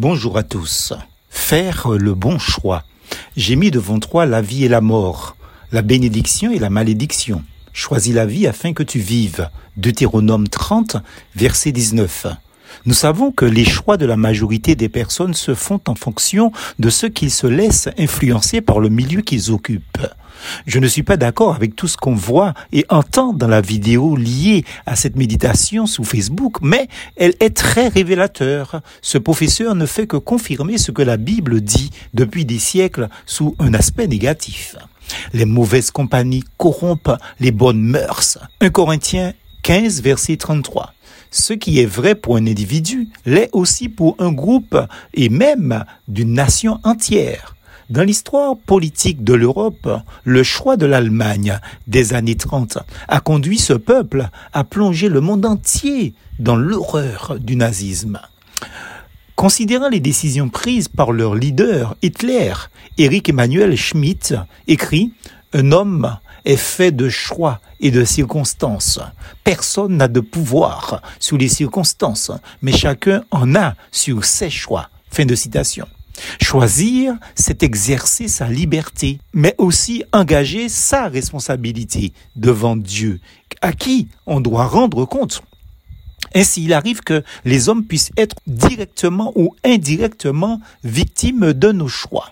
Bonjour à tous. Faire le bon choix. J'ai mis devant toi la vie et la mort, la bénédiction et la malédiction. Choisis la vie afin que tu vives. Deutéronome 30, verset 19. Nous savons que les choix de la majorité des personnes se font en fonction de ce qu'ils se laissent influencer par le milieu qu'ils occupent. Je ne suis pas d'accord avec tout ce qu'on voit et entend dans la vidéo liée à cette méditation sous Facebook, mais elle est très révélateur. Ce professeur ne fait que confirmer ce que la Bible dit depuis des siècles sous un aspect négatif. Les mauvaises compagnies corrompent les bonnes mœurs. 1 Corinthiens 15, verset 33. Ce qui est vrai pour un individu l'est aussi pour un groupe et même d'une nation entière. Dans l'histoire politique de l'Europe, le choix de l'Allemagne des années 30 a conduit ce peuple à plonger le monde entier dans l'horreur du nazisme. Considérant les décisions prises par leur leader Hitler, Eric Emmanuel Schmitt écrit Un homme est fait de choix et de circonstances. Personne n'a de pouvoir sur les circonstances, mais chacun en a sur ses choix. Fin de citation. Choisir, c'est exercer sa liberté, mais aussi engager sa responsabilité devant Dieu, à qui on doit rendre compte. Ainsi, il arrive que les hommes puissent être directement ou indirectement victimes de nos choix.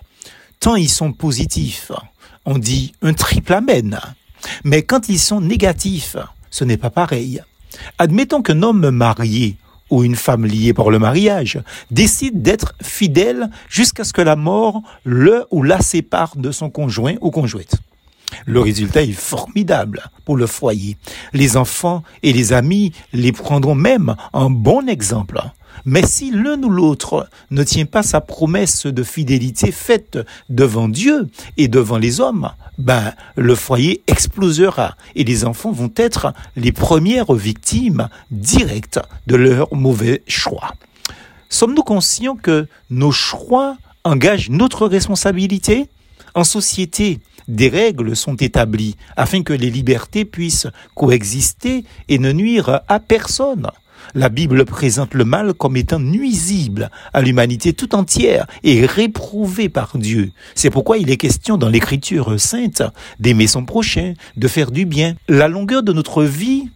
Tant ils sont positifs, on dit un triple amène. Mais quand ils sont négatifs, ce n'est pas pareil. Admettons qu'un homme marié ou une femme liée par le mariage décide d'être fidèle jusqu'à ce que la mort le ou la sépare de son conjoint ou conjointe. Le résultat est formidable pour le foyer. Les enfants et les amis les prendront même en bon exemple. Mais si l'un ou l'autre ne tient pas sa promesse de fidélité faite devant Dieu et devant les hommes, ben, le foyer explosera et les enfants vont être les premières victimes directes de leurs mauvais choix. Sommes-nous conscients que nos choix engagent notre responsabilité? En société, des règles sont établies afin que les libertés puissent coexister et ne nuire à personne. La Bible présente le mal comme étant nuisible à l'humanité tout entière et réprouvé par Dieu. C'est pourquoi il est question dans l'Écriture sainte d'aimer son prochain, de faire du bien. La longueur de notre vie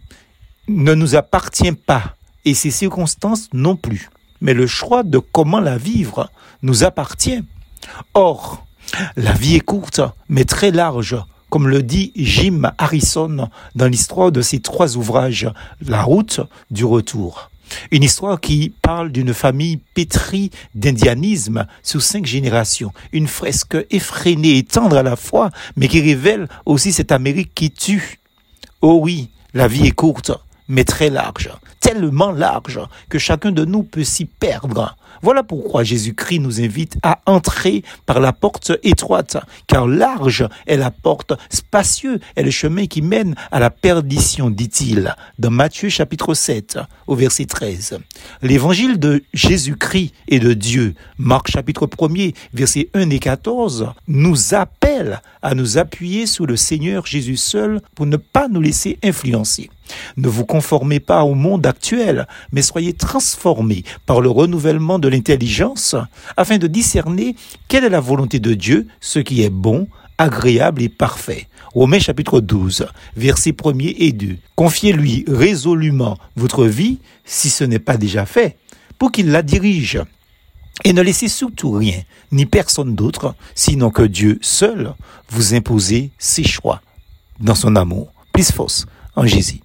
ne nous appartient pas et ses circonstances non plus. Mais le choix de comment la vivre nous appartient. Or, la vie est courte, mais très large comme le dit Jim Harrison dans l'histoire de ses trois ouvrages, La route du retour. Une histoire qui parle d'une famille pétrie d'indianisme sous cinq générations. Une fresque effrénée et tendre à la fois, mais qui révèle aussi cette Amérique qui tue. Oh oui, la vie est courte, mais très large, tellement large que chacun de nous peut s'y perdre. Voilà pourquoi Jésus-Christ nous invite à entrer par la porte étroite, car large est la porte, spacieux est le chemin qui mène à la perdition, dit-il, dans Matthieu chapitre 7 au verset 13. L'évangile de Jésus-Christ et de Dieu, Marc chapitre 1 verset 1 et 14, nous appelle à nous appuyer sur le Seigneur Jésus seul pour ne pas nous laisser influencer. Ne vous conformez pas au monde actuel, mais soyez transformés par le renouvellement de l'intelligence afin de discerner quelle est la volonté de Dieu, ce qui est bon, agréable et parfait. Romains chapitre 12, versets 1 et 2. Confiez-lui résolument votre vie, si ce n'est pas déjà fait, pour qu'il la dirige. Et ne laissez surtout rien, ni personne d'autre, sinon que Dieu seul vous imposer ses choix dans son amour. Plus force en Jésus.